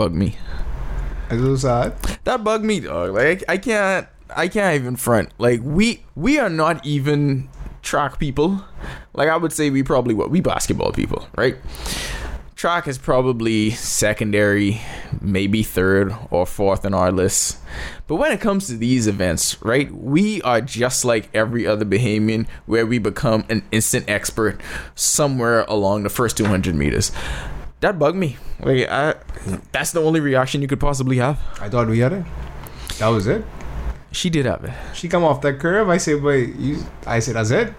Uh, that bugged me. Sad. That bugged me, dog. Like I can't I can't even front. Like we we are not even track people. Like I would say we probably what we basketball people, right? Track is probably secondary, maybe third or fourth on our list. But when it comes to these events, right, we are just like every other Bahamian where we become an instant expert somewhere along the first 200 meters. That bugged me. Like, I, that's the only reaction you could possibly have. I thought we had it. That was it. She did have it. She come off that curve. I say, but you. I say that's it.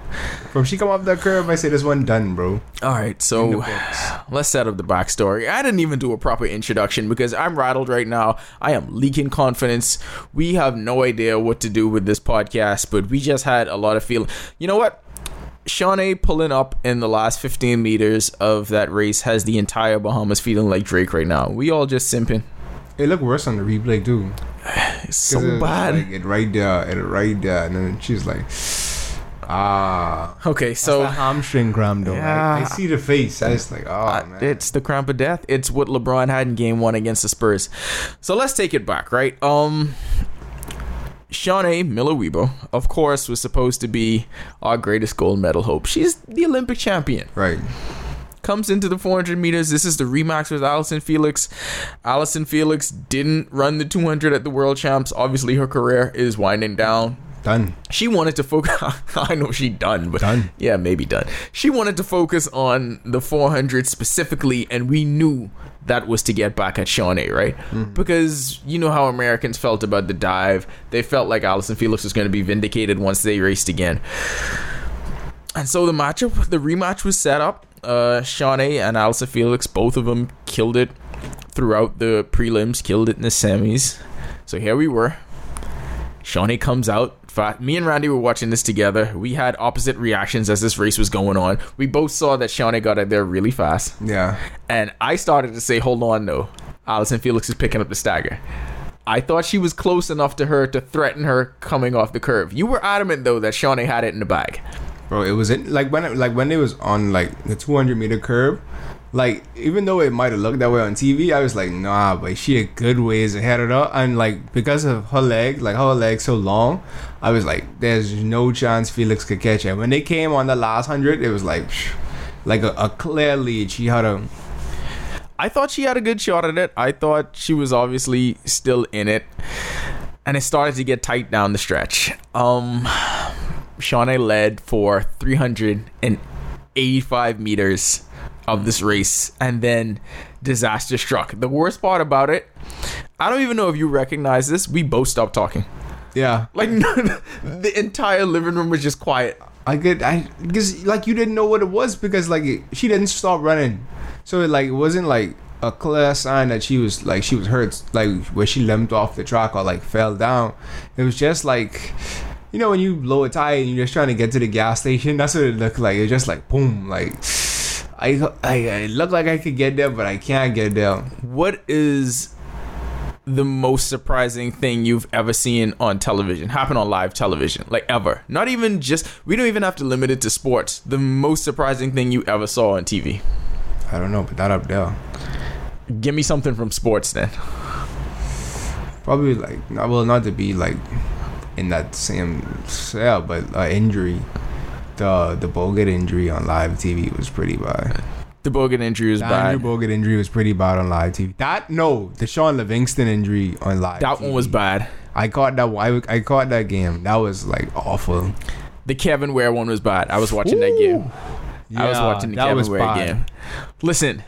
From she come off that curve, I say this one done, bro. All right, so let's set up the backstory. I didn't even do a proper introduction because I'm rattled right now. I am leaking confidence. We have no idea what to do with this podcast, but we just had a lot of feeling. You know what? Shaunae pulling up in the last 15 meters of that race has the entire Bahamas feeling like Drake right now. We all just simping. It looked worse on the replay too. It's so it bad. Like it right there, it right there, and then she's like, ah. okay, So hamstring cramp though. Yeah. I, I see the face. I just like, oh Uh, man. It's the cramp of death. It's what LeBron had in game one against the Spurs. So let's take it back, right? Um Shaunae Miller-Uibo, of course, was supposed to be our greatest gold medal hope. She's the Olympic champion. right. Comes into the 400 meters. This is the rematch with Allyson Felix. Allyson Felix didn't run the 200 at the World Champs. Obviously, her career is winding down Done. she wanted to focus i know she done but Done. yeah maybe done. She wanted to focus on the 400 specifically and we knew that was to get back at shaunae right? Because you know how americans felt about the dive. They felt like allyson felix was going to be vindicated once they raced again. And so the matchup the rematch was set up. Uh shaunae and allyson felix both of them killed it throughout the prelims killed it in the semis. So here we were. Shaunae comes out. Me and Randy were watching this together. We had opposite reactions as this race was going on. We both saw that Shaunae got it there really fast. Yeah. And I started to say, hold on, no. Allyson Felix is picking up the stagger. I thought she was close enough to her to threaten her coming off the curve. You were adamant, though, that Shaunae had it in the bag. Bro, it was in, like when it, like when it was on like the 200 meter curve, like even though it might have looked that way on TV, I was like, nah, but she a good ways ahead of her, and like because of her leg, like her leg so long, I was like, there's no chance Felix could catch her. When they came on the last hundred, it was like, psh, like a, a clear lead. She had a I thought she had a good shot at it. I thought she was obviously still in it. And it started to get tight down the stretch. Um Shaunae led for 385 meters of this race and then disaster struck. The worst part about it, I don't even know if you recognize this, we both stopped talking. yeah. Like the entire living room was just quiet. I get I because like you didn't know what it was because like she didn't stop running, so it like it wasn't like a clear sign that she was like she was hurt like where she limped off the track or like fell down. It was just like you know when you blow a tire and you're just trying to get to the gas station. That's what it looked like. It was just like boom like. I, I, I look like I could get there, but I can't get there. What is the most surprising thing you've ever seen on television? Happen on live television like ever. Not even just we don't even have to limit it to sports. The most surprising thing you ever saw on tv I don't know, but that up there, give me something from sports then. Probably like not well, not to be like in that same cell but uh, injury. The the Bogut injury on live TV was pretty bad. the bogan injury was bad Andrew Bogut injury was pretty bad on live TV. That no, the Shaun Livingston injury on live. that TV. one was bad I caught that. I, I caught that game. That was like awful. the kevin ware one was bad i was watching that game i was watching the kevin ware bad. game listen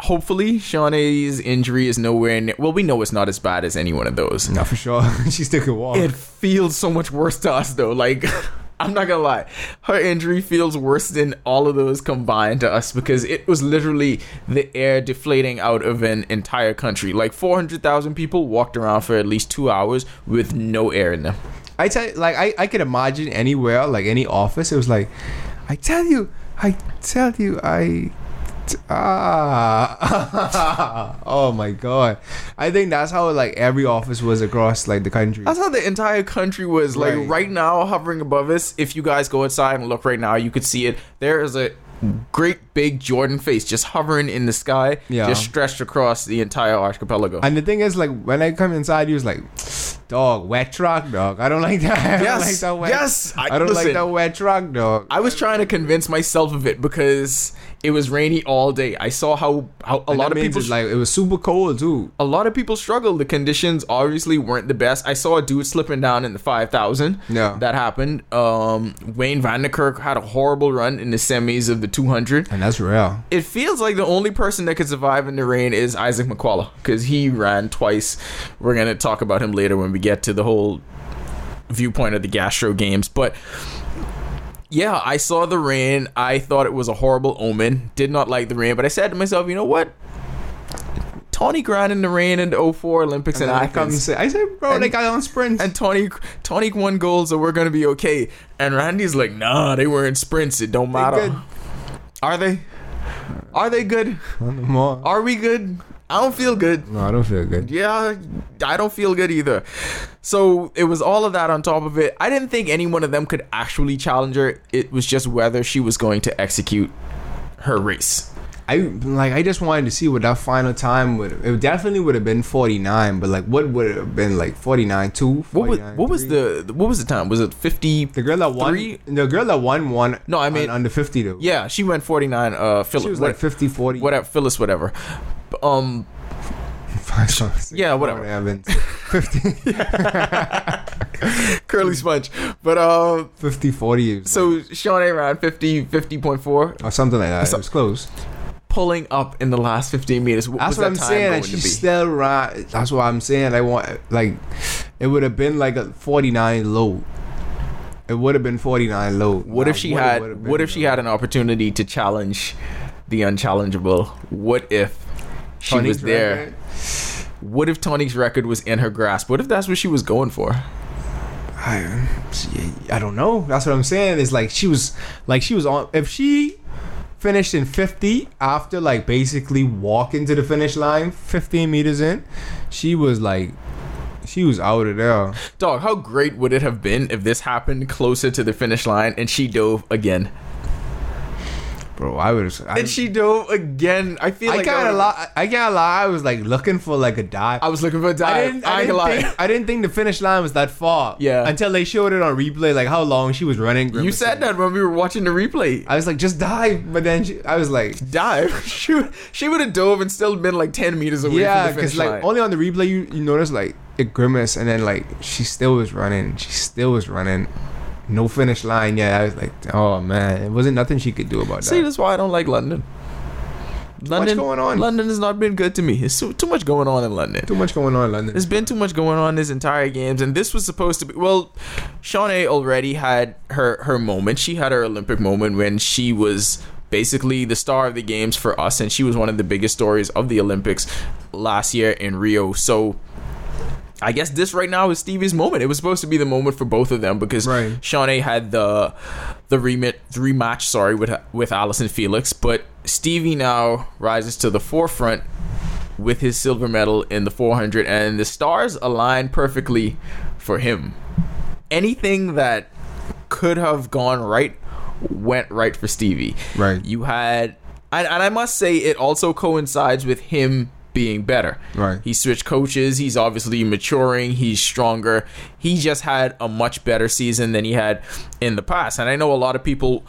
hopefully Shaunae's injury is nowhere near well we know it's not as bad as any one of those Not for sure. she still could walk. It feels so much worse to us though. Like I'm not gonna lie, her injury feels worse than all of those combined to us because it was literally the air deflating out of an entire country. Like 400,000 people walked around for at least two hours with no air in them. I tell you, like I, I could imagine anywhere, like any office, it was like, I tell you, I tell you, I ah oh my god. I think that's how like every office was across like the country. That's how the entire country was. Like Right. right now, hovering above us. If you guys go outside and look right now, you could see it. There is a great big Jordan face just hovering in the sky, Yeah. just stretched across the entire archipelago. And the thing is, like, when I come inside, he was like, "Dog, wet truck, dog. I don't like that. I don't Yes, like that wet. yes, I- I, don't listen. like that wet truck, dog. I was trying to convince myself of it because it was rainy all day. I saw how, how a And lot of people like it was super cold too. a lot of people struggled. The conditions obviously weren't the best. I saw a dude slipping down in the 5000. Yeah. That happened. Um, Wayde van Niekerk had a horrible run in the semis of the 200. And that's real. It feels like the only person that could survive in the rain is Isaac Makwala because he ran twice. We're going to talk about him later when we get to the whole viewpoint of the Gastro games. But yeah, I saw the rain. I thought it was a horrible omen. Did not like the rain, but I said to myself, you know what? Tony ran in the rain in the 04 Olympics And in I come and Athens. say, I said, bro, And- they got on sprints. And Tony Tony won goals, so we're gonna be okay. And Randy's like, nah, they were in sprints. It don't matter. Are they? Are they good? Are we good? I don't feel good. No, I don't feel good. Yeah, I don't feel good either. So it was all of that on top of it. I didn't think any one of them could actually challenge her. It was just whether she was going to execute her race. I like. I just wanted to see what that final time would. It definitely would have been forty nine, but like, what would it have been like forty nine two? What was what was the what was the time? Was it fifty? the girl that won? three? The girl that won won. No, I mean- under fifty though. Yeah, she went forty nine. Uh, Phyllis, she was what- like 50, 40. whatever, Phyllis, whatever. Um, Yeah, whatever. Evans. 50, curly sponge. But uh, 50 40 so Sean A ran 50, 50.4, or something like that. So- it was close. Pulling up in the last fifteen meters. What That's what that I'm saying. going And to she be? still ran. That's what I'm saying. I want like it would have been like a 49 low. It would have been 49 low. What if she what had? What if she had an opportunity to challenge the unchallengeable? What if she Tony's was there? record? What if Tony's record was in her grasp? What if that's what she was going for? I, I don't know. That's what I'm saying. It's like she was like she was on. If she finished in 50 after like basically walking to the finish line, 15 meters in, she was like she was out of there. Dog, how great would it have been if this happened closer to the finish line and she dove again? Bro, I would. I, And she dove again. I feel I like can't that would've- lie. I can't lie. I was like looking for like a dive. I was looking for a dive. didn't. I, I didn't, lie. think, I didn't think the finish line was that far. Yeah. Until they showed it on replay, like how long she was running. You said that when we were watching the replay. I was like, just dive. But then she, I was like, Dive. She would, she would have dove and still been like ten meters away yeah, from the finish because like only on the replay you you notice like it grimace, and then like she still was running. She still was running. No finish line yet. I was like, oh man, it wasn't nothing she could do about See, that. See, that's why I don't like London. London, going on. London has not been good to me. There's too, too much going on in London. Too much going on in London. There's been too much going on this entire games, and this was supposed to be. Well, Shaunae already had her her moment. She had her Olympic moment when she was basically the star of the games for us, and she was one of the biggest stories of the Olympics last year in Rio. So. I guess this right now is Stevie's moment. It was supposed to be the moment for both of them because Right. Shaunae had the the remit rematch, sorry, with with Allyson Felix, but Stevie now rises to the forefront with his silver medal in the 400 and the stars align perfectly for him. Anything that could have gone right went right for Stevie. Right. You had and, and I must say it also coincides with him being better. Right. He switched coaches. He's obviously maturing. He's stronger. He just had a much better season than he had in the past. And I know a lot of people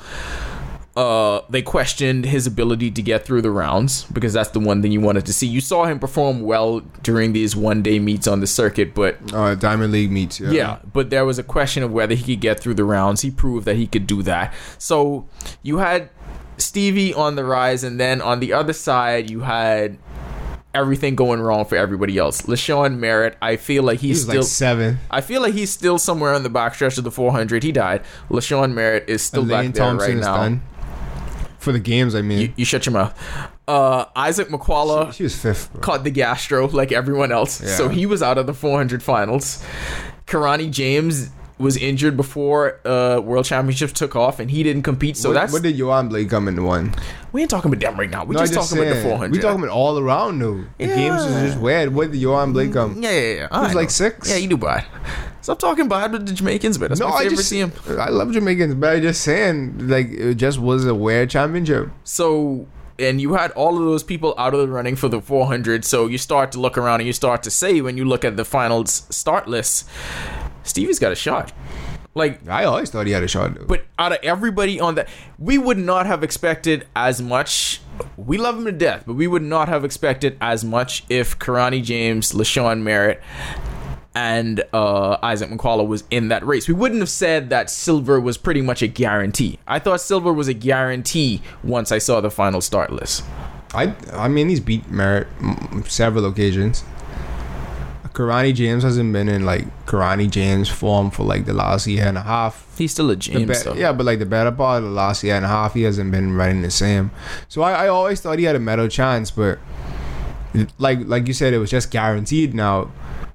uh they questioned his ability to get through the rounds because that's the one thing you wanted to see. You saw him perform well during these one day meets on the circuit, but Uh, Diamond League meets. Yeah. yeah, but there was a question of whether he could get through the rounds. He proved that he could do that. So you had Stevie on the rise, and then on the other side, you had everything going wrong for everybody else. LaShawn Merritt, I feel like He he's still. like seven. I feel like he's still somewhere on the backstretch of the 400. He died. LaShawn Merritt is still Elaine back there Thompson right now. done. For the games, I mean. You, you shut your mouth. Uh, Isaac Makwala she, she was fifth. Bro. caught the gastro like everyone else. Yeah. So he was out of the 400 finals. Kirani James was injured before uh, World Championships took off, and he didn't compete. So what, that's what did Yohan Blake come in won? we ain't talking about them right now. We No, just I'm talking about the 400. We talking about all around though. The games was just weird. What did Yohan Blake come? Yeah, yeah, yeah. I was like six. Yeah, you do bad. Stop talking bad with the Jamaicans, but that's No, my I favorite just team. I love Jamaicans, but I just saying like it just was a weird championship. So, and you had all of those people out of the running for the 400. So you start to look around and you start to say when you look at the finals start list, Stevie's got a shot. Like, I always thought he had a shot. Though. but out of everybody on that, we would not have expected as much. We love him to death, but we would not have expected as much if Kirani James, LaShawn Merritt, and uh, Isaac Makwala was in that race. We wouldn't have said that Silver was pretty much a guarantee. I thought Silver was a guarantee once I saw the final start list. I I mean he's beat Merritt several occasions. Kirani James hasn't been in like Kirani James form for like the last year and a half. He's still a James, be- though. yeah, but like the better part of the last year and a half, he hasn't been running the same. So I, I always thought he had a medal chance, but like like you said, it was just guaranteed now.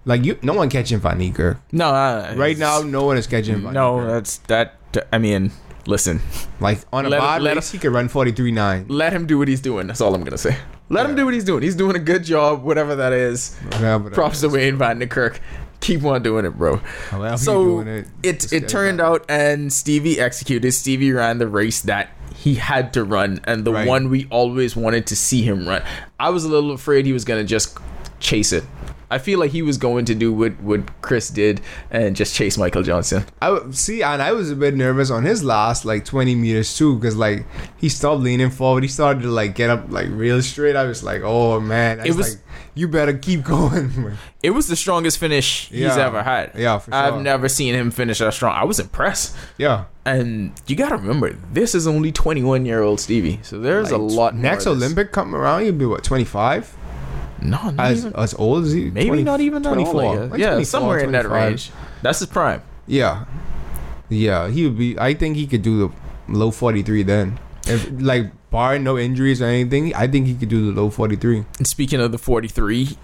Like you, no one catching Van Niekerk. No, uh, right now. No one is catching Van No, Niekerk. that's that. I mean, listen, like on a let- bad let- race, he could run forty three nine. let him do what he's doing. That's all I'm gonna say. Let him do what he's doing. He's doing a good job, whatever that is. Props to Wayde Van Niekerk. Keep on doing it, bro. So it it, it, turned out, and Stevie executed. Stevie ran the race that he had to run, and the Right. one we always wanted to see him run. I was a little afraid he was gonna just chase it. I feel like he was going to do what what Chris did and just chase Michael Johnson. I see, and I was a bit nervous on his last like 20 meters too, because like he stopped leaning forward. He started to like get up like real straight. I was like, oh man, I It was, was- like, you better keep going. It was the strongest finish he's Yeah. ever had. Yeah, for I've never seen him finish that strong. I was impressed. yeah, And you got to remember, this is only 21 year old Stevie. So there's a lot Next. Olympic come around, you'll be what 25? No, not As even. as old as he? Maybe 20 not even that 24. old. Like yeah, 24, somewhere in that range. That's his prime. Yeah, yeah, he would be. I think he could do the low 43 then. If like barring no injuries or anything, I think he could do the low 43. And speaking of the 43,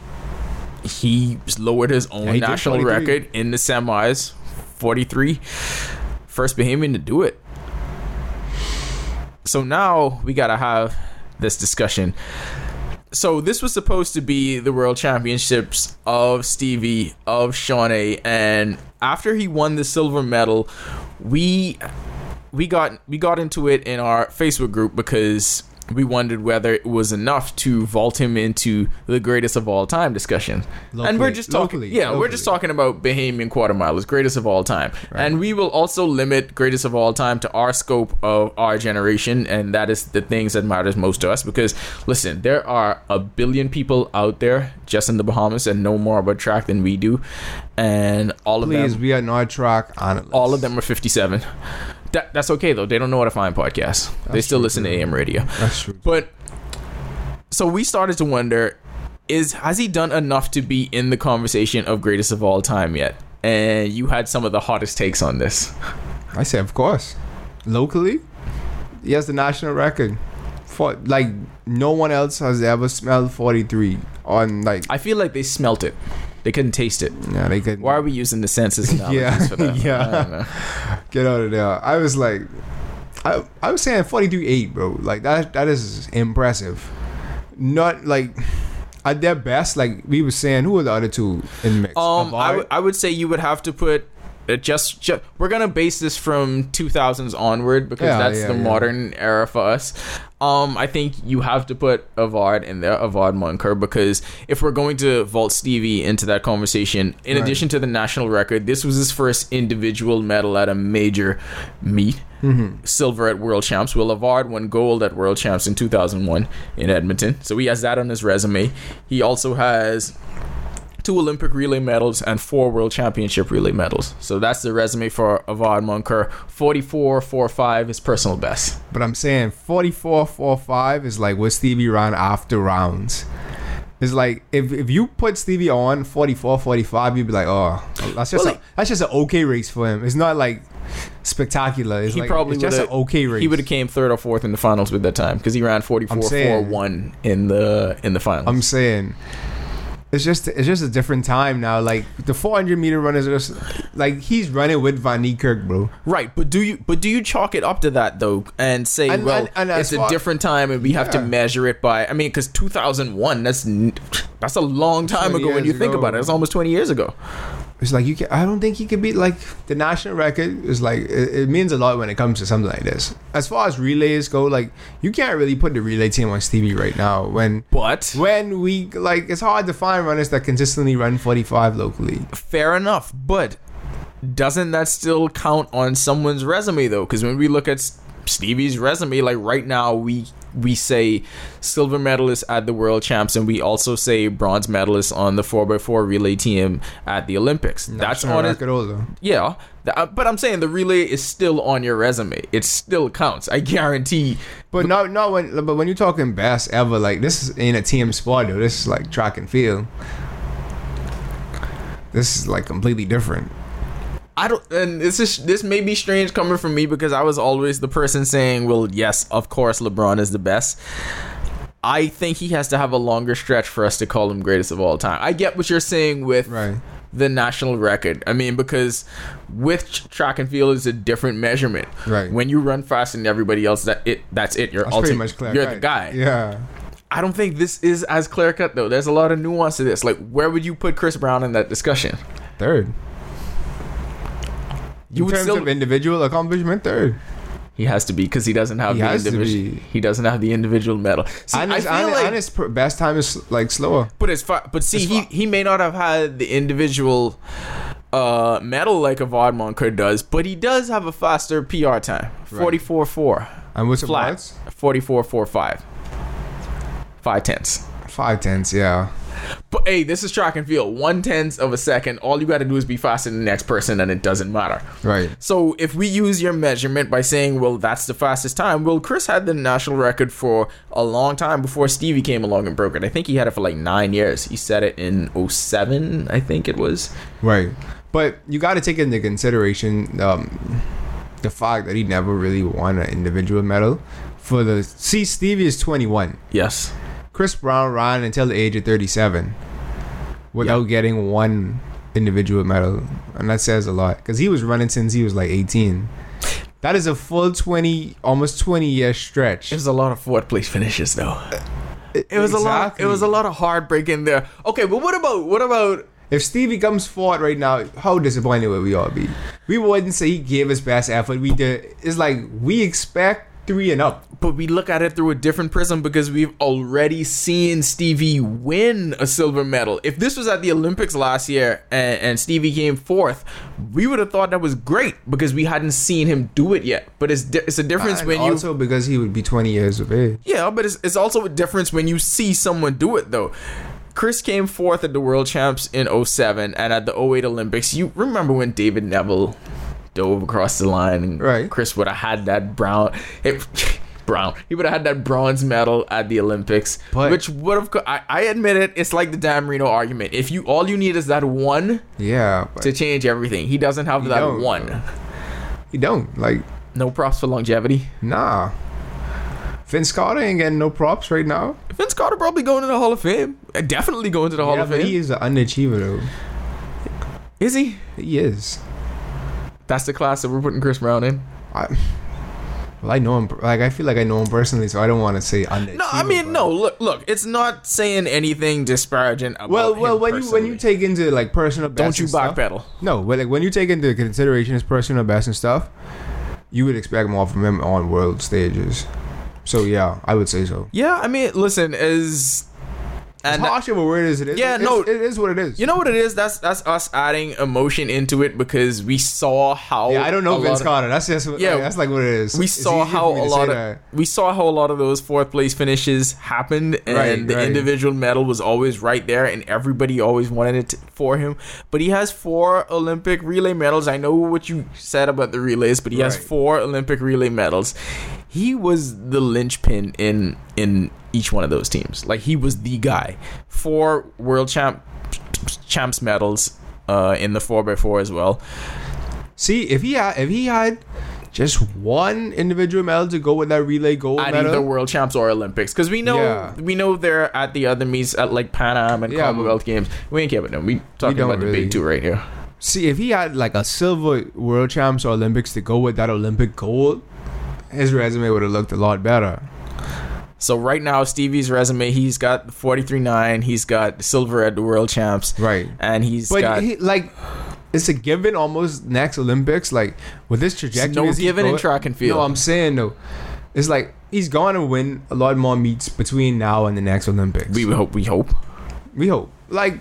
he lowered his own Yeah, national record in the semis. 43. First Bahamian to do it. So now we got to have this discussion. So this was supposed to be the world championships of Stevie, of Shaunae, and after he won the silver medal, we we got we got into it in our Facebook group because we wondered whether it was enough to vault him into the greatest of all time discussion. and we're just talking, locally- yeah, we're just talking about Bahamian quarter milers, greatest of all time. And we will also limit greatest of all time to our scope of our generation, and that is the things that matters most to us. Because listen, there are a billion people out there just in the Bahamas and know more about track than we do, and all of them. Please we are not track analyst. all of them are fifty-seven. That, that's okay though. They don't know how to find podcasts. they still true, listen to. AM radio. That's true. But so we started to wonder is has he done enough to be in the conversation of greatest of all time yet? And you had some of the hottest takes on this. I said, of course. Locally, he has the national record. For like no one else has ever smelled 43 on like I feel like they smelt it. They couldn't taste it. yeah they could Why are we using the senses analogies Yeah, for that? yeah. I don't know. get out of there. I was like, I I was saying 43 8, bro. Like that that is impressive. Not like at their best. Like we were saying, who are the other two in the mix? Um, I I would say you would have to put uh, just, just we're gonna base this from 2000s onward because Yeah, that's yeah, the yeah. modern era for us. Um, I think you have to put Avard in there, Avard Moncur, because if we're going to vault Stevie into that conversation, in Right. addition to the national record, this was his first individual medal at a major meet. Mm-hmm. Silver at World Champs. Will Avard won gold at World Champs in 2001 in Edmonton. So he has that on his resume. He also has two Olympic relay medals and four World Championship relay medals. So that's the resume for Avard Moncur. 44 4 5 is personal best. But I'm saying 44 4 5 is like what Stevie ran after rounds. It's like if, if you put Stevie on 44 45, you'd be like, oh, that's just Well, a, that's just an okay race for him. It's not like spectacular. It's He like, probably it's just an okay race. He would have came third or fourth in the finals with that time because he ran 44 I'm 4 1 in the in the finals. I'm saying it's just it's just a different time now. Like the 400 meter runners are just like he's running with Van Niekerk, bro. Right, but do you but do you chalk it up to that though and say And- well and- and it's a far- different time and we have to measure it by I mean cuz 2001 that's that's a long time ago when you years think about it. It's almost 20 years ago. It's like you can. I don't think he could beat like the national record. Is like it, it means a lot when it comes to something like this. As far as relays go, like you can't really put the relay team on Stevie right now. When But when we like, it's hard to find runners that consistently run 45 locally. fair enough, but doesn't that still count on someone's resume though? Because when we look at Stevie's resume, like right now, we we say silver medalist at the World Champs, and we also say bronze medalist on the four x four relay team at the Olympics. That's National on it. also. Yeah, th- uh, but I'm saying the relay is still on your resume. It still counts. I guarantee. But not not when but when you're talking best ever, like this is in a team sport though. This is like track and field. This is like completely different. I don't, and this is this may be strange coming from me because I was always the person saying, "Well, yes, of course, LeBron is the best." I think he has to have a longer stretch for us to call him greatest of all time. I get what you're saying with Right. the national record. I mean, because with track and field is a different measurement. Right. When you run faster than everybody else, that it that's it. You're That's ulti- pretty much clear. You're cut. the guy. Yeah. I don't think this is as clear cut though. There's a lot of nuance to this. Like, where would you put Chris Brown in that discussion? Third. You in would terms still. of individual accomplishment, third. He has to be because he doesn't have He the has to individual. be. He doesn't have the individual medal. See, and I his, feel and, like, and his pr- best time is like slower. but it's fi- but see, It's he he may not have had the individual uh medal like a Vodmon could does, but he does have a faster PR time. Forty four four And what's the flat. odds? Forty four four five. Five tenths. Five tenths, yeah. But hey, this is track and field. One tenth of a second. All you got to do is be faster than the next person, and it doesn't matter. Right. So if we use your measurement by saying, well, that's the fastest time, well, Chris had the national record for a long time before Stevie came along and broke it. I think he had it for like nine years. He set it in 07, I think it was. Right. But you got to take into consideration um, the fact that he never really won an individual medal. For the see, Stevie is 21. Yes. Chris Brown ran until the age of 37 without getting one individual medal, and that says a lot because he was running since he was like 18. That is a full 20, almost 20 year stretch. It was a lot of fourth place finishes, though. Uh, it was a lot. It was a lot of heartbreak in there. Okay, but what about what about If Stevie comes forward right now, how disappointed would we all be? We wouldn't say he gave his best effort. We did. It's like we expect three and up. but we look at it through a different prism because we've already seen Stevie win a silver medal. If this was at the Olympics last year and, and Stevie came fourth, we would have thought that was great because we hadn't seen him do it yet. But it's di- it's a difference And when you also because he would be 20 years of age. yeah, but it's, it's also a difference when you see someone do it though. Chris came fourth at the World Champs in 07 and at the 08 Olympics. You remember when David Neville dove across the line and Right. Chris would have had that brown it, brown. He would have had that bronze medal at the Olympics, But- which would have I, I admit it, it's like the Dan Marino argument. If you all you need is that one Yeah, to change everything. He doesn't have that one. he don't like. No props for longevity. Nah. Vince Carter ain't getting no props right now. Vince Carter probably going to the Hall of Fame. Definitely going to the Hall yeah, of Fame. he is an underachiever though. Is he? He is. That's the class that we're putting Chris Brown in. I, well, I know him. Like I feel like I know him personally, so I don't want to say. No, I mean no. Look, look. It's not saying anything disparaging about Well, well, when you when you take into like personal, best don't you backpedal. No, but like when you take into consideration his personal best and stuff, you would expect more from him on world stages. So yeah, I would say so. Yeah, I mean, listen, as As and harsh of a word as it is, Yeah, no. it is what it is. you know what it is? That's that's us adding emotion into it because we saw how. yeah, I don't know Vince of- Carter. That's just what, Yeah, like, that's like what it is. We It's saw how a lot of that. we saw how a lot of those fourth place finishes happened, and Right, the right. individual medal was always right there, and everybody always wanted it to- for him. But he has four Olympic relay medals. I know what you said about the relays, but he has four Olympic relay medals. He was the linchpin in in each one of those teams. Like he was the guy. Four world champ champs medals uh, in the four x four as well. See, if he had if he had just one individual medal to go with that relay gold at medal. either World Champs or Olympics because we know Yeah. we know they're at the other meets at like Pan Am and Yeah, Commonwealth Games. We ain't care about them. We talking don't about the big two right here. See, if he had like a silver world champs or Olympics to go with that Olympic gold, his resume would have looked a lot better. So right now, Stevie's resume, he's got 43-9, He's got silver at the World Champs, Right. and he's But got he, like, it's a given almost next Olympics. Like with this trajectory, no as he's given in track and field. No, I'm saying though, it's like he's going to win a lot more meets between now and the next Olympics. we hope. We hope. we hope. Like,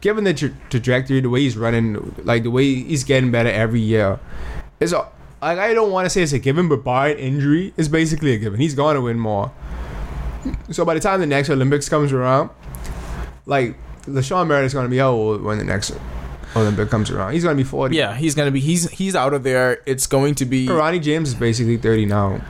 given the tra- trajectory, the way he's running, like the way he's getting better every year, it's a, like I don't want to say it's a given, but barring injury, it's basically a given. He's going to win more. So by the time the next Olympics comes around, like LaShawn Merritt's going to be old when the next Olympic comes around? He's going to be forty. Yeah, he's gonna be. He's he's out of there. It's going to be. Ronnie James is basically thirty now.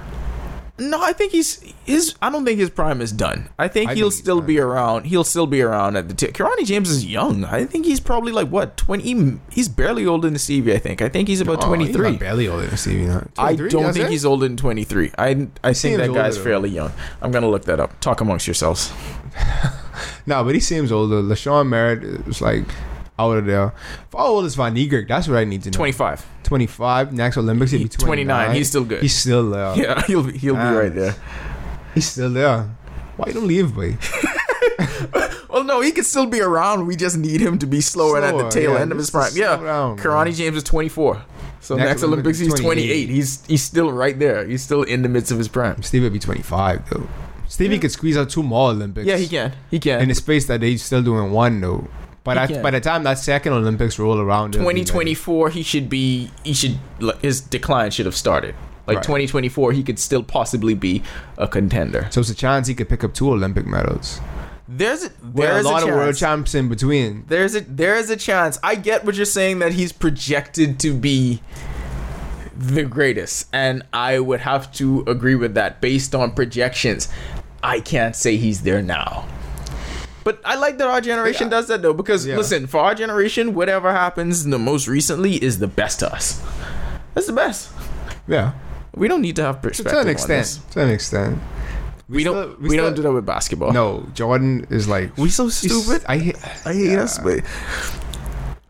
No, I think he's his. I don't think his prime is done. I think I he'll think still be around. He'll still be around at the. T- Kirani James is young. I think he's probably like what twenty. He's barely older than Stevie. I think. I think he's about Oh, twenty three. not barely older than Stevie. now. I don't think it? he's older than 23. I I think that guy's older, fairly young. I'm gonna look that up. Talk amongst yourselves. No, but he seems older. LaShawn Merritt is like out of there. How old is Van Niekerk? That's what I need to know. 25, 25. Next Olympics, he'll be 29. 29. He's still good. He's still there. yeah, he'll be, he'll be right there. He's still there. Why you don't leave, boy? Well, no, he could still be around. We just need him to be slower, and at the tail yeah, end of his prime. Yeah, down, Kirani man. James is 24. So next, Next Olympics, he's Olympics, 28. 28. He's he's still right there. He's still in the midst of his prime. Stevie would be 25, though. Stevie could squeeze out two more Olympics. Yeah, he can. He can. In the space that he's still doing one, though. But I, by the time that second Olympics roll around, it'll be like- 2024, he should be. He should. His decline should have started. Like Right. 2024, he could still possibly be a contender. so it's a chance he could pick up two Olympic medals. There's a, there's a lot a of world champs in between. There's a there is a chance. I get what you're saying that he's projected to be the greatest, and I would have to agree with that based on projections. I can't say he's there now. But I like that our generation Yeah. does that though, because Yeah. listen, for our generation, whatever happens the most recently is the best to us. That's the best. Yeah. We don't need to have perspective. To perspective an on extent. this. To an extent. We, still- don't. we We, don't do that with basketball. No, Jordan is like. we so stupid. I hate. I hate us, but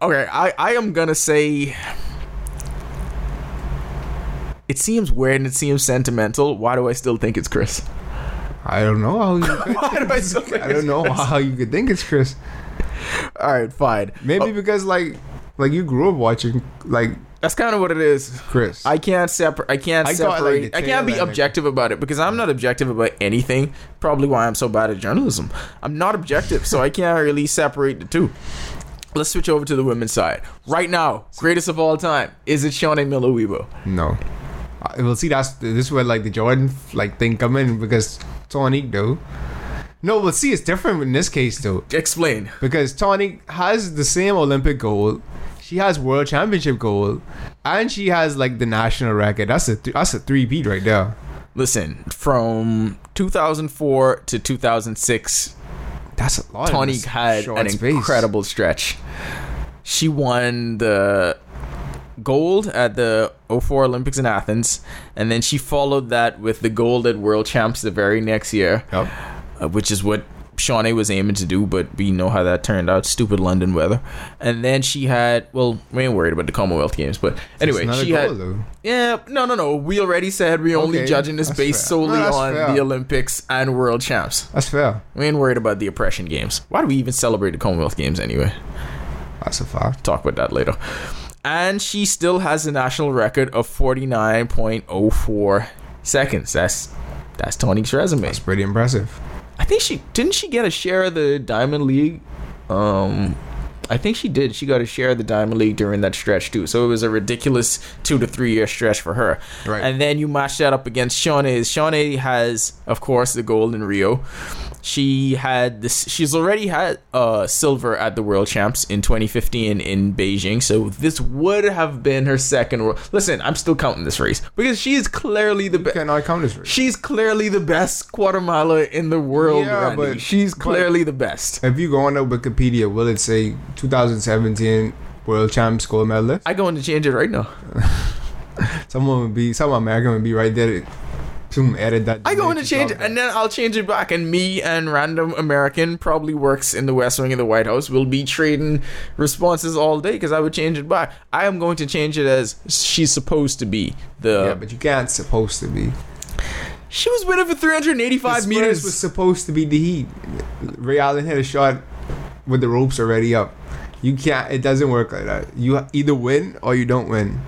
okay. I I am gonna say it seems weird and it seems sentimental. Why do I still think it's Chris? I don't know how you. Why do I still think I don't know how you could think it's Chris. All right, fine. Maybe Oh, because like, like you grew up watching like that's kind of what it is. Chris. I can't separate. I can't I got, like, separate. the I can't be tail end, objective about it because I'm not objective about anything. Probably why I'm so bad at journalism. I'm not objective, so I can't really separate the two. Let's switch over to the women's side. Right now, greatest of all time is it Shaunae Miller-Uibo? no. Uh, We'll see. That's this is where like the Jordan like thing come in because Tony though. No, we'll see. It's different in this case though Explain. because Tony has the same Olympic gold. She has world championship gold, and she has like the national record. That's a th- that's a three beat right there. Listen, from 2004 to 2006, That's a lot. Tony had an space. incredible stretch. She won the gold at the 04 Olympics in Athens, and then she followed that with the gold at World Champs the very next year, Yep. uh, which is what Shaunae was aiming to do, but we know how that turned out. Stupid London weather. And then she had, well, we ain't worried about the Commonwealth Games, but anyway, It's not a she goal, had. though. Yeah, no, no, no. We already said we're only judging this based fair. solely No, on fair. the Olympics and World Champs. That's fair. We ain't worried about the oppression games. Why do we even celebrate the Commonwealth Games anyway? That's a fact. Talk about that later. And she still has a national record of 49.04 seconds. That's that's Tony's resume. That's pretty impressive. I think she didn't she get a share of the Diamond League. Um I think she did. She got a share of the Diamond League during that stretch too. So it was a ridiculous two to three year stretch for her. Right. And then you match that up against Shaunae. Shaunae has, of course, the gold in Rio. She had this. She's already had uh, silver at the World Champs in 2015 in Beijing. So this would have been her second. World. Listen, I'm still counting this race because she is clearly the best. Cannot count this race. She's clearly the best Guatemala in the world, Yeah, Randy. but- She's but- clearly the best. If you go on to Wikipedia, will it say 2017 World Champs gold medalist? I going to change it right now. someone would be, some American would be right there. Edit that. I go in to change it, and then I'll change it back. And me and random American probably works in the West Wing of the White House will be trading responses all day because I would change it back. I am going to change it as she's supposed to be. The Yeah, but you can't supposed to be. she was winning for 385 The meters. Was supposed to be the Heat. Ray Allen hit a shot with the ropes already up. You can't. It doesn't work like that. You either win or you don't win.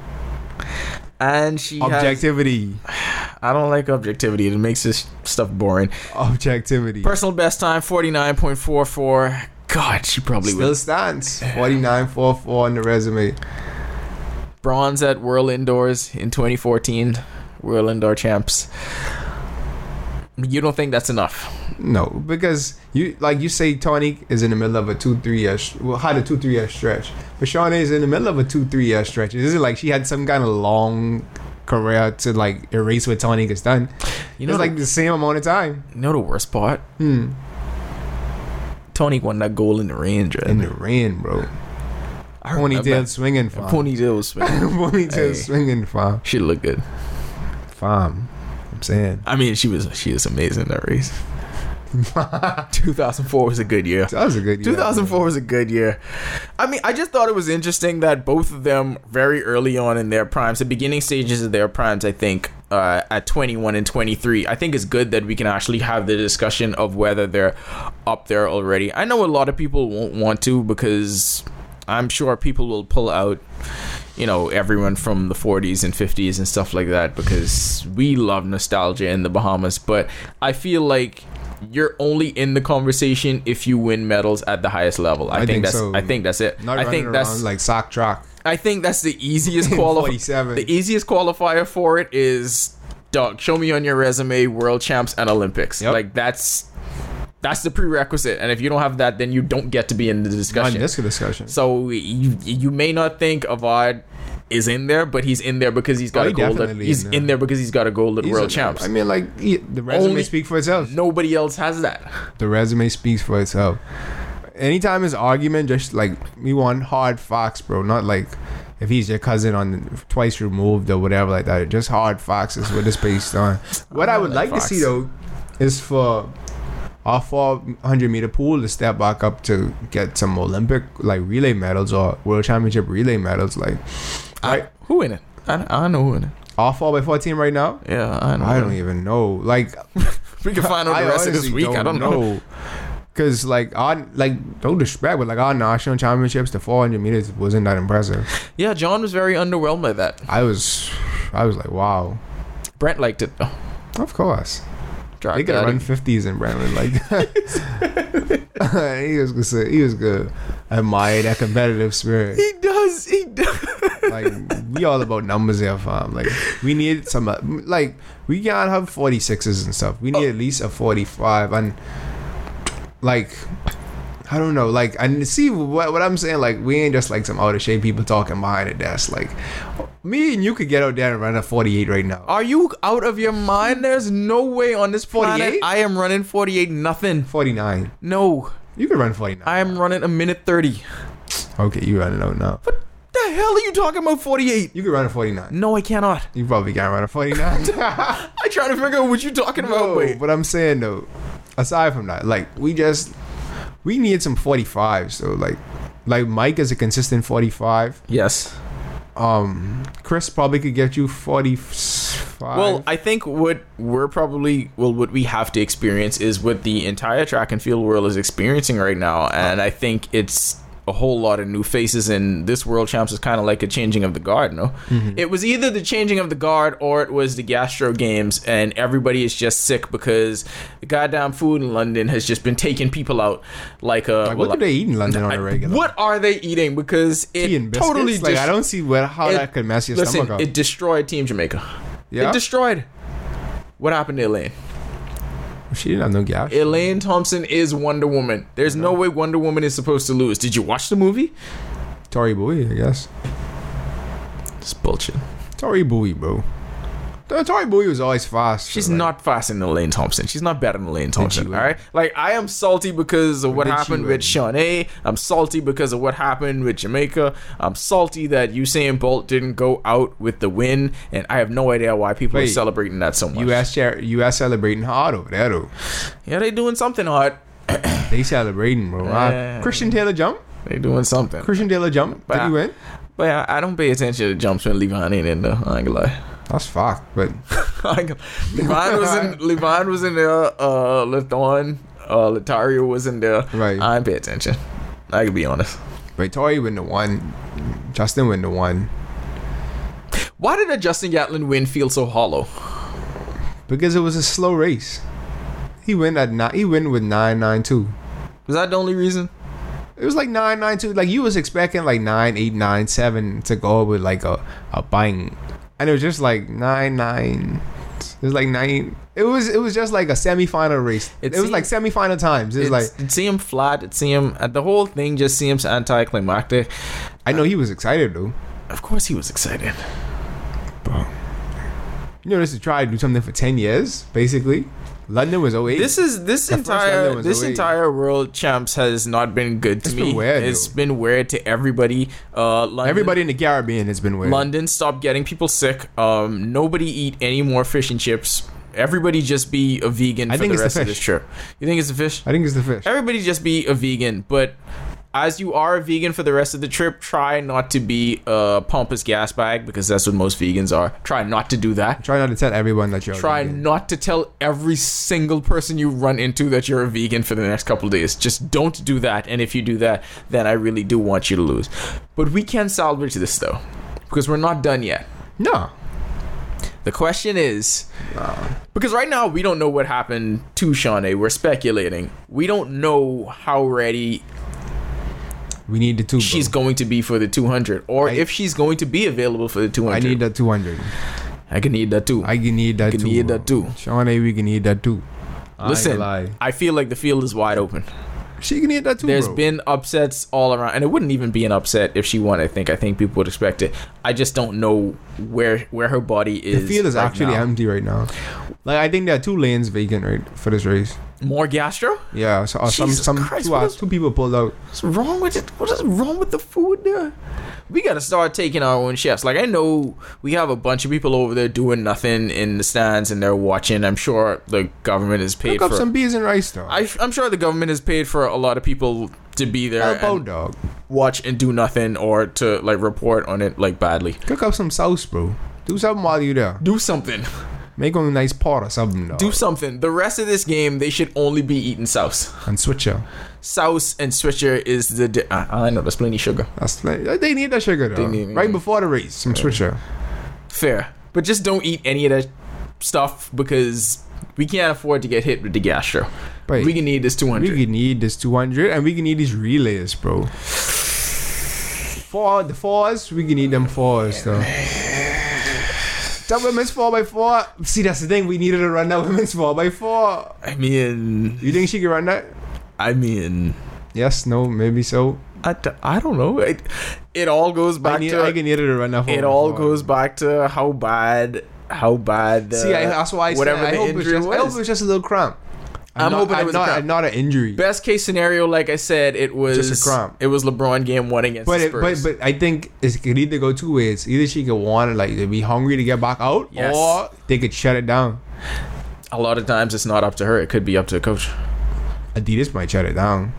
And she has, Objectivity. I don't like objectivity. It makes this stuff boring. Objectivity. Personal best time 49.44. God, she probably Still would. stands. 49.44 on the resume. Bronze at World Indoors in 2014. World Indoor Champs. You don't think that's enough? No, because you like you say Tony is in the middle of a two three year well had a two three year stretch, but Shaunae is in the middle of a two three year stretch. It isn't like she had some kind of long career to like erase what Tony has done. You know, it's like the same amount of time. you know the worst part? Hmm. Tony won that goal in the range, right? In the rain, bro. I Ponytail swinging, fam. Ponytail swinging. Ponytail Hey. swinging, fam. she looked good. Fam. I'm saying. I mean, she was she was amazing in that race. 2004 was a good year. That was a good year. 2004 was a good year. I mean, I just thought it was interesting that both of them, very early on in their primes, the beginning stages of their primes, I think, uh, at 21 and 23, I think it's good that we can actually have the discussion of whether they're up there already. I know a lot of people won't want to because I'm sure people will pull out. You know, everyone from the 40s and 50s and stuff like that because we love nostalgia in the Bahamas. But I feel like you're only in the conversation if you win medals at the highest level. I, I think, think that's so. I think that's it. Not I think that's around like sock track. I think that's the easiest qualifier. The easiest qualifier for it is dog. Show me on your resume world champs and Olympics. Yep. Like that's that's the prerequisite. And if you don't have that, then you don't get to be in the Not discussion. in this discussion. So you you may not think Avard is in there, but he's in there because he's got Oh, a he gold. At, he's in there. in there because he's got a gold at He's world a- champs. I mean, like he, the resume Only- speak for itself. Nobody else has that. The resume speaks for itself. Anytime his argument, just like we want hard facts, bro. Not like if he's your cousin on twice removed or whatever like that. Just hard facts is what it's based on. What I, I would like like to see though is for our 400 meter pool to step back up to get some Olympic like relay medals or World Championship relay medals. Like, right? I, who in it? I, I know who in it. Our 4 by 14 right now. Yeah, I know. I don't even know. Like, We can find out the rest of this week. I don't know. Cause like our like don't disrespect, but like our national championships, the 400 meters wasn't that impressive. Yeah, John was very underwhelmed by that. I was, I was like, wow. Brent liked it though. Of course, Drag they could run 50s in Brentwood. Like he was good. He was good. I admire that competitive spirit. He does. He does. Like we all about numbers here, fam. Like we need some. uh, Like we can't have 46s and stuff. We need at least a 45 and like. I don't know, like, and see what, what I'm saying. Like, we ain't just like some out of shape people talking behind a desk. Like, me and you could get out there and run a 48 right now. Are you out of your mind? There's no way on this planet 48? I am running 48 nothing. 49. No, You could run 49. I am running a minute 30. okay, you running out now. What the hell are you talking about 48? You could run a 49. No, I cannot. You probably can't run a 49. I trying to figure out what you're talking about. no, Wait. but I'm saying though, aside from that, like we just we need some 45s. So like, like Mike is a consistent 45. Yes. Um, Chris probably could get you 45. Well, I think what we're probably well, what we have to experience is what the entire track and field world is experiencing right now, and I think it's a whole lot of new faces. And this World Champs is kind of like a changing of the guard. No, mm-hmm. it was either the changing of the guard or it was the Gastro Games, and everybody is just sick because the goddamn food in London has just been taking people out like a. like, what well, do they eat in London on a regular? What are they eating? Because it totally like dis- I don't see where how it- that could mess your listen, stomach up. it destroyed Team Jamaica. yeah, It destroyed. What happened to Elaine? She didn't have no gas. Elaine Thompson is Wonder Woman. There's no way Wonder Woman is supposed to lose. Did you watch the movie? Tori Bowie, I guess. It's bullshit. Tori Bowie, bro. The Tori Bowie was always fast. She's like, not faster than Elaine Thompson. She's not better than Elaine Thompson. All right. Like I am salty because of what happened with uh, Shaunae. I'm salty because of what happened with Jamaica. I'm salty that Usain Bolt didn't go out with the win, and I have no idea why people are celebrating that so much. U.S. U.S. celebrating hard over there though. Yeah, they doing something hard. They celebrating, bro. Uh, yeah. Christian Taylor jump. They doing something. Christian Taylor jump. Did But- he win? But yeah, I don't pay attention to jumps when Leevan ain't in there. I ain't gonna lie. That's fucked. But Leevan was in. Leevan was in there. Uh, Lethorn, uh, Latario was in there. Right. I ain't pay attention. I can be honest. but Tori win the one. Justin win the one Why did a Justin Gatlin win feel so hollow? because it was a slow race. He win at nine. He win with nine nine two. Was that the only reason? It was like nine nine two. Like you was expecting like nine eight nine seven to go with like a a bang, and it was just like nine nine. It was like nine. It was it was just like a semifinal race. It It, was seemed- like semifinal times. It was like it seemed flat. It seemed uh, the whole thing just seems anticlimactic. I know he was excited though. Of course, he was excited. You know, this to try to do something for ten years, basically. London was 08. This is this The entire this 08. entire world champs has not been good to It's me. been weird, It's though. been weird to everybody. Uh, London, Everybody in the Caribbean has been weird. London, stop getting people sick. Um, nobody eat any more fish and chips. Everybody just be a vegan I for think the it's the rest of fish. this trip. You think it's the fish? I think it's the fish. Everybody just be a vegan, but as you are a vegan for the rest of the trip, try not to be a pompous gas bag because that's what most vegans are. Try not to do that. Try not to tell everyone that you're. a vegan. Try not to tell every single person you run into that you're a vegan for the next couple of days. Just don't do that. And if you do that, then I really do want you to lose. But we can salvage this though, because we're not done yet. No. The question is because right now we don't know what happened to Shaunae. We're speculating. We don't know how ready We need the two. bro. she's going to be for the 200 or I- if she's going to be available for the 200. I need that 200. I can need that too. I can need that Can too. need bro. that too. Shaunae, we can need that too. I Listen, gonna. I feel like the field is wide open. she can need that too. There's bro. been upsets all around, and it wouldn't even be an upset if she won. I think. I think people would expect it. I just don't know where where her body is. the field is right actually now. empty right now. Like I think there are two lanes vacant right for this race. More gastro. Yeah, so, uh, some Jesus some Christ, two, what is- two people pulled out. What's wrong with it? What is wrong with the food there? We gotta start taking our own chefs. Like I know we have a bunch of people over there doing nothing in the stands and they're watching. I'm sure the government is paid Pick up for. some beers and rice though. I, I'm sure the government is paid for a lot of people to be there Help out, and dog. watch and do nothing or to like report on it like badly. Cook up some sauce, bro. Do something while you're there. Do something. Make them a nice pot or something, dog. Do something. The rest of this game, they should only be eating sauce. and switcher. Sauce and switcher is the. Di- uh, I know there's plenty of sugar. That's like, they need that sugar though. need- right before the race, some switcher. Fair, but just don't eat any of that stuff because we can't afford to get hit with the gastro. Right. We can need this 200. We can need this 200 and we can need these relays, bro. Four, the fours, we can need them fours, though. That women's 4x4. See, that's the thing. We needed to run that women's 4x4. I mean, You think she can run that? I mean, Yes, no, maybe so. I, d- I don't know. It, it all goes back need, to I can need her to run that 4x4. it all goes back to how bad how bad the, See, I, that's why I whatever said, I hope, injury just, I hope it was just a little cramp. I'm not, hoping it I'm was a not, cramp. not an injury. Best case scenario, like I said, it was Just a cramp. It was LeBron game one against But, the it, but Spurs. but I think it could either go two ways. Either she could want to like be hungry to get back out, Yes. or they could shut it down. a lot of times it's not up to her. It could be up to the coach. Adidas might shut it down.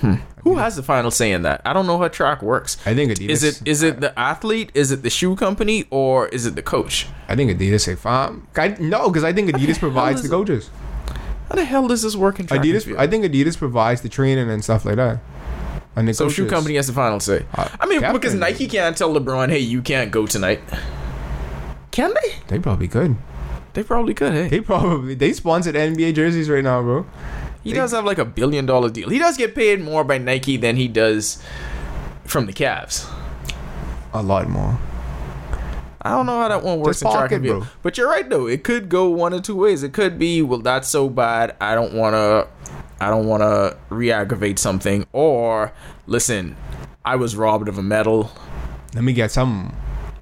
Hmm. Who has the final say in that? I don't know how track works. I think Adidas. Is it is it the athlete? Is it the shoe company? Or is it the coach? I think Adidas say fine. I, no, because I think Adidas provides the it? Coaches. How the hell does this work in track and Adidas. field? I think Adidas provides the training and stuff like that. And the so shoe company has the final say. Uh, I mean, because. Nike can't tell LeBron, "Hey, you can't go tonight." Can they? They probably could. They probably could. Hey, They probably they sponsored NBA jerseys right now, bro. he does have like a billion dollar deal. He does get paid more by Nike than he does from the Cavs. A lot more. I don't know how that one works Just in track and field. bro. But you're right though. It could go one of two ways. It could be, well, that's so bad. I don't want to. I don't want to re-aggravate something. Or listen, I was robbed of a medal. Let me get some.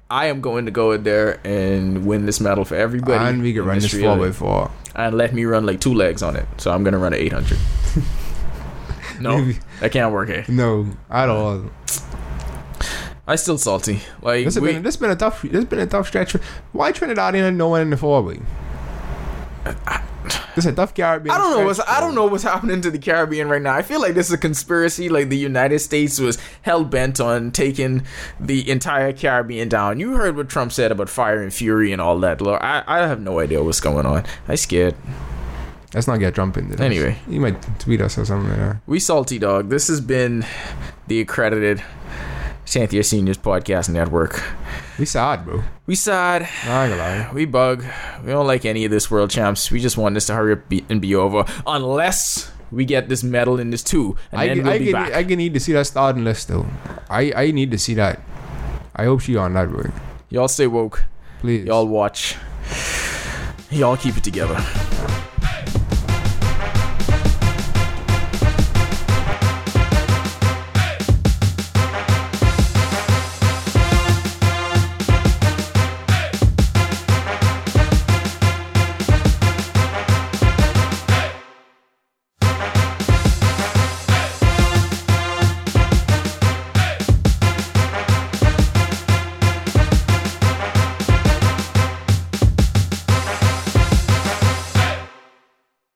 I am going to go in there and win this medal for everybody. and we can run this four by four. and let me run like two legs on it. So I'm gonna run an 800. no, Maybe. that can't work. Eh? No, at all. I still salty. Like This has we, been this been a tough this been a tough stretch. Why Trinidad and no one in the four way? This is a tough Caribbean. I don't know what's I don't know what's happening to the Caribbean right now. I feel like this is a conspiracy. Like the United States was hell bent on taking the entire Caribbean down. You heard what Trump said about fire and fury and all that. Look, I I have no idea what's going on. I scared. Let's not get Trump into this. Anyway. he might tweet us or something like. We salty dog. This has been the accredited Santhia Seniors Podcast Network. We sad, bro. We sad. Not gonna lie. We bug. We don't like any of this world champs. We just want this to hurry up be- and be over. Unless we get this medal in this too, and I, then we'll I, be can, back. I can need to see that starting list though. I, I need to see that. I hope she on that, bro. Y'all stay woke. Please. Y'all watch. Y'all keep it together.